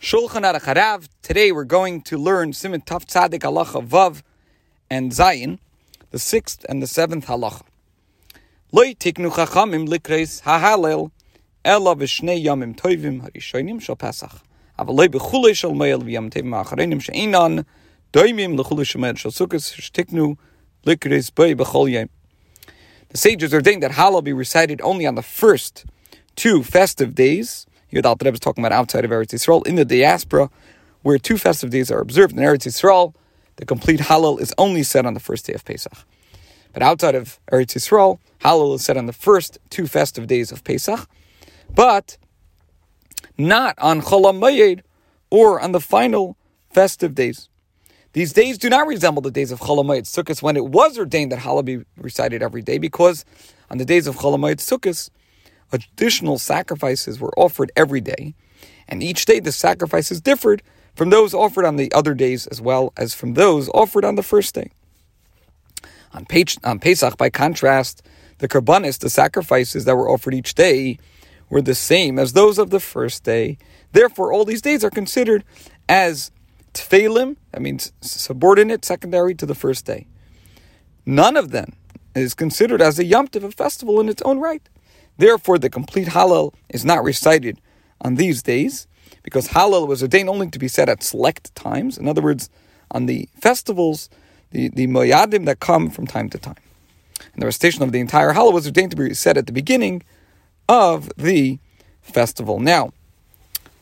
Shulchan Aruch Harav. Today we're going to learn Simon Taf Tzadik Halacha Vav and Zayin, the sixth and the seventh halacha. Loi tiknu chachamim likreis hahalel ela v'shnei yamim toivim harishonim shal Pesach. Avaloi b'chulei shal me'el v'yam tevim ha'acharenim she'inan doimim l'chulei shal me'el shal sukkos shtiknu likreis b'y b'chol yom. The sages ordained that Hallel be recited only on the first two festive days, Alter Rebbe is talking about outside of Eretz Yisrael, in the diaspora, where two festive days are observed in Eretz Yisrael, the complete Hallel is only said on the first day of Pesach. But outside of Eretz Yisrael, Hallel is said on the first two festive days of Pesach, but not on Chol Hamoed or on the final festive days. These days do not resemble the days of Chol Hamoed Sukkot when it was ordained that Hallel be recited every day, because on the days of Chol Hamoed Sukkot, additional sacrifices were offered every day, and each day the sacrifices differed from those offered on the other days as well as from those offered on the first day. On, on Pesach, by contrast, the karbanis, the sacrifices that were offered each day, were the same as those of the first day. Therefore, all these days are considered as tefillim, that means subordinate, secondary to the first day. None of them is considered as a yomtiv, a festival in its own right. Therefore, the complete Hallel is not recited on these days because Hallel was ordained only to be said at select times. In other words, on the festivals, the, the moyadim that come from time to time. And the recitation of the entire Hallel was ordained to be said at the beginning of the festival. Now,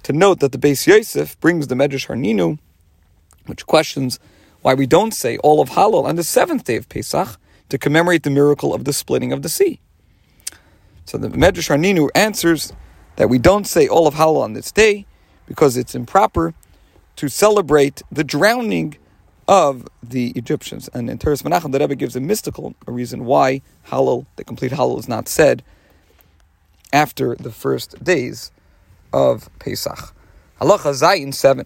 to note that the Beis Yosef brings the Medrash Harninu, which questions why we don't say all of Hallel on the seventh day of Pesach to commemorate the miracle of the splitting of the sea. So the Medrash Harninu answers that we don't say all of Hallel on this day because it's improper to celebrate the drowning of the Egyptians. And in Toras Menachem, the Rebbe gives a mystical reason why Hallel, the complete Hallel, is not said after the first days of Pesach. Halacha Zayin 7.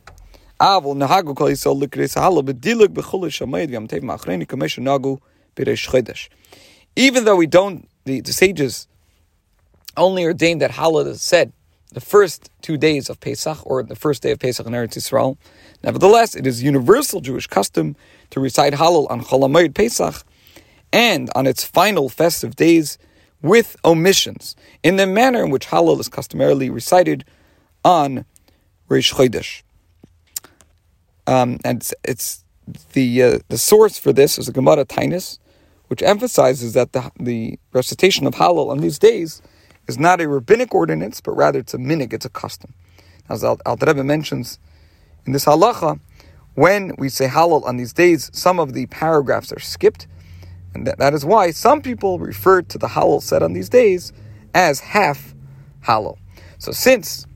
Avol nahagu kol yisrael likreis hallel b'dilig b'chulish shamayid v'yam tev ma'achreni kamesh nagu b'reish chodesh. Even though we don't, the, the sages only ordained that Hallel is said the first two days of Pesach or the first day of Pesach in Eretz Yisrael. Nevertheless, it is universal Jewish custom to recite Hallel on Chol Hamoed Pesach and on its final festive days with omissions in the manner in which Hallel is customarily recited on Rish Chodesh. Um, and it's, it's the uh, the source for this is a Gemara Taanis, which emphasizes that the the recitation of Hallel on these days is not a rabbinic ordinance, but rather it's a minig, it's a custom. As Al Rebbe mentions in this halacha, when we say Hallel on these days, some of the paragraphs are skipped, and that, that is why some people refer to the Hallel said on these days as half Hallel. So since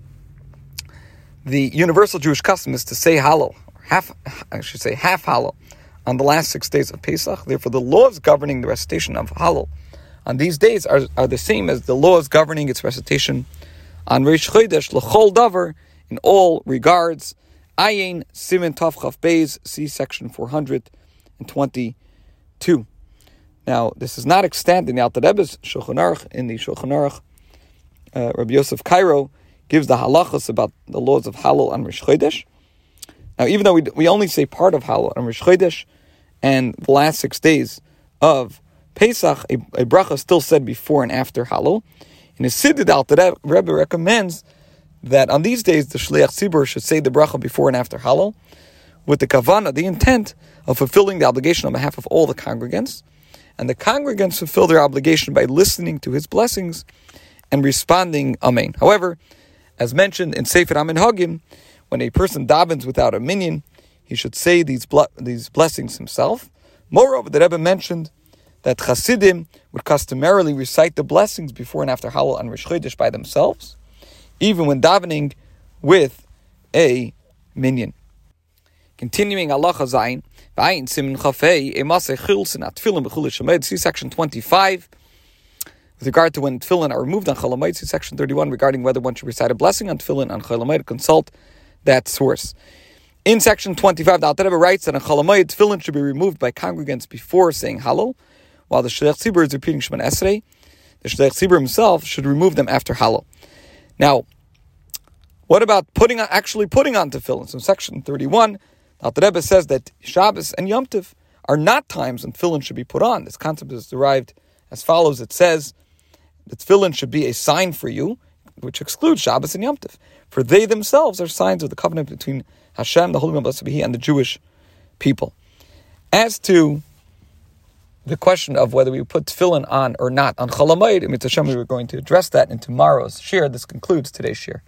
the universal Jewish custom is to say Hallel, half, I should say half Hallel, on the last six days of Pesach, therefore the laws governing the recitation of Hallel on these days are, are the same as the laws governing its recitation on Rish Chodesh L'chol Davar in all regards. Ayin Simen Tav Chaf Beis, see section 422. Now, this is not extant in the Alter Rebbe's Shulchan Aruch. In the Shulchan Aruch, uh, Rabbi Yosef Karo gives the halachas about the laws of Hallel and Rish Chodesh. Now, even though we, we only say part of Hallel and Rish Chodesh and the last six days of Pesach, a, a bracha still said before and after Hallel. In his Siddur Alter Rebbe recommends that on these days the Shliach Tzibur should say the bracha before and after Hallel, with the kavana, the intent of fulfilling the obligation on behalf of all the congregants, and the congregants fulfill their obligation by listening to his blessings and responding Amen. However, as mentioned in Sefer HaMinhagim, when a person davens without a minyan, he should say these, these blessings himself. Moreover, the Rebbe mentioned that Chassidim would customarily recite the blessings before and after Hallel and Rosh Chodesh by themselves, even when davening with a minyan. Continuing Allah Zayin, V'ayin Simin Chafei, Emase Chilsin at Tefillin B'chulish Shemed, see section 25. With regard to when tefillin are removed on Chol Hamoed, see section 31 regarding whether one should recite a blessing on tefillin on Chol Hamoed, consult that source. In section 25, the Alter Rebbe writes that on Chol Hamoed, tefillin should be removed by congregants before saying Hallel, while the Shliach Tzibur is repeating Shemoneh Esrei, the Shliach Tzibur himself should remove them after Hallel. Now, What about putting on, actually putting on tefillin? So, section 31, the Rebbe says that Shabbos and Yom Tov are not times when tefillin should be put on. This concept is derived as follows. It says that tefillin should be a sign for you, which excludes Shabbos and Yom Tov, for they themselves are signs of the covenant between Hashem, the Holy One, blessed be He, and the Jewish people. As to the question of whether we put tefillin on or not on Chol Hamoed, in Mitzvah we were going to address that in tomorrow's shiur. This concludes today's shiur.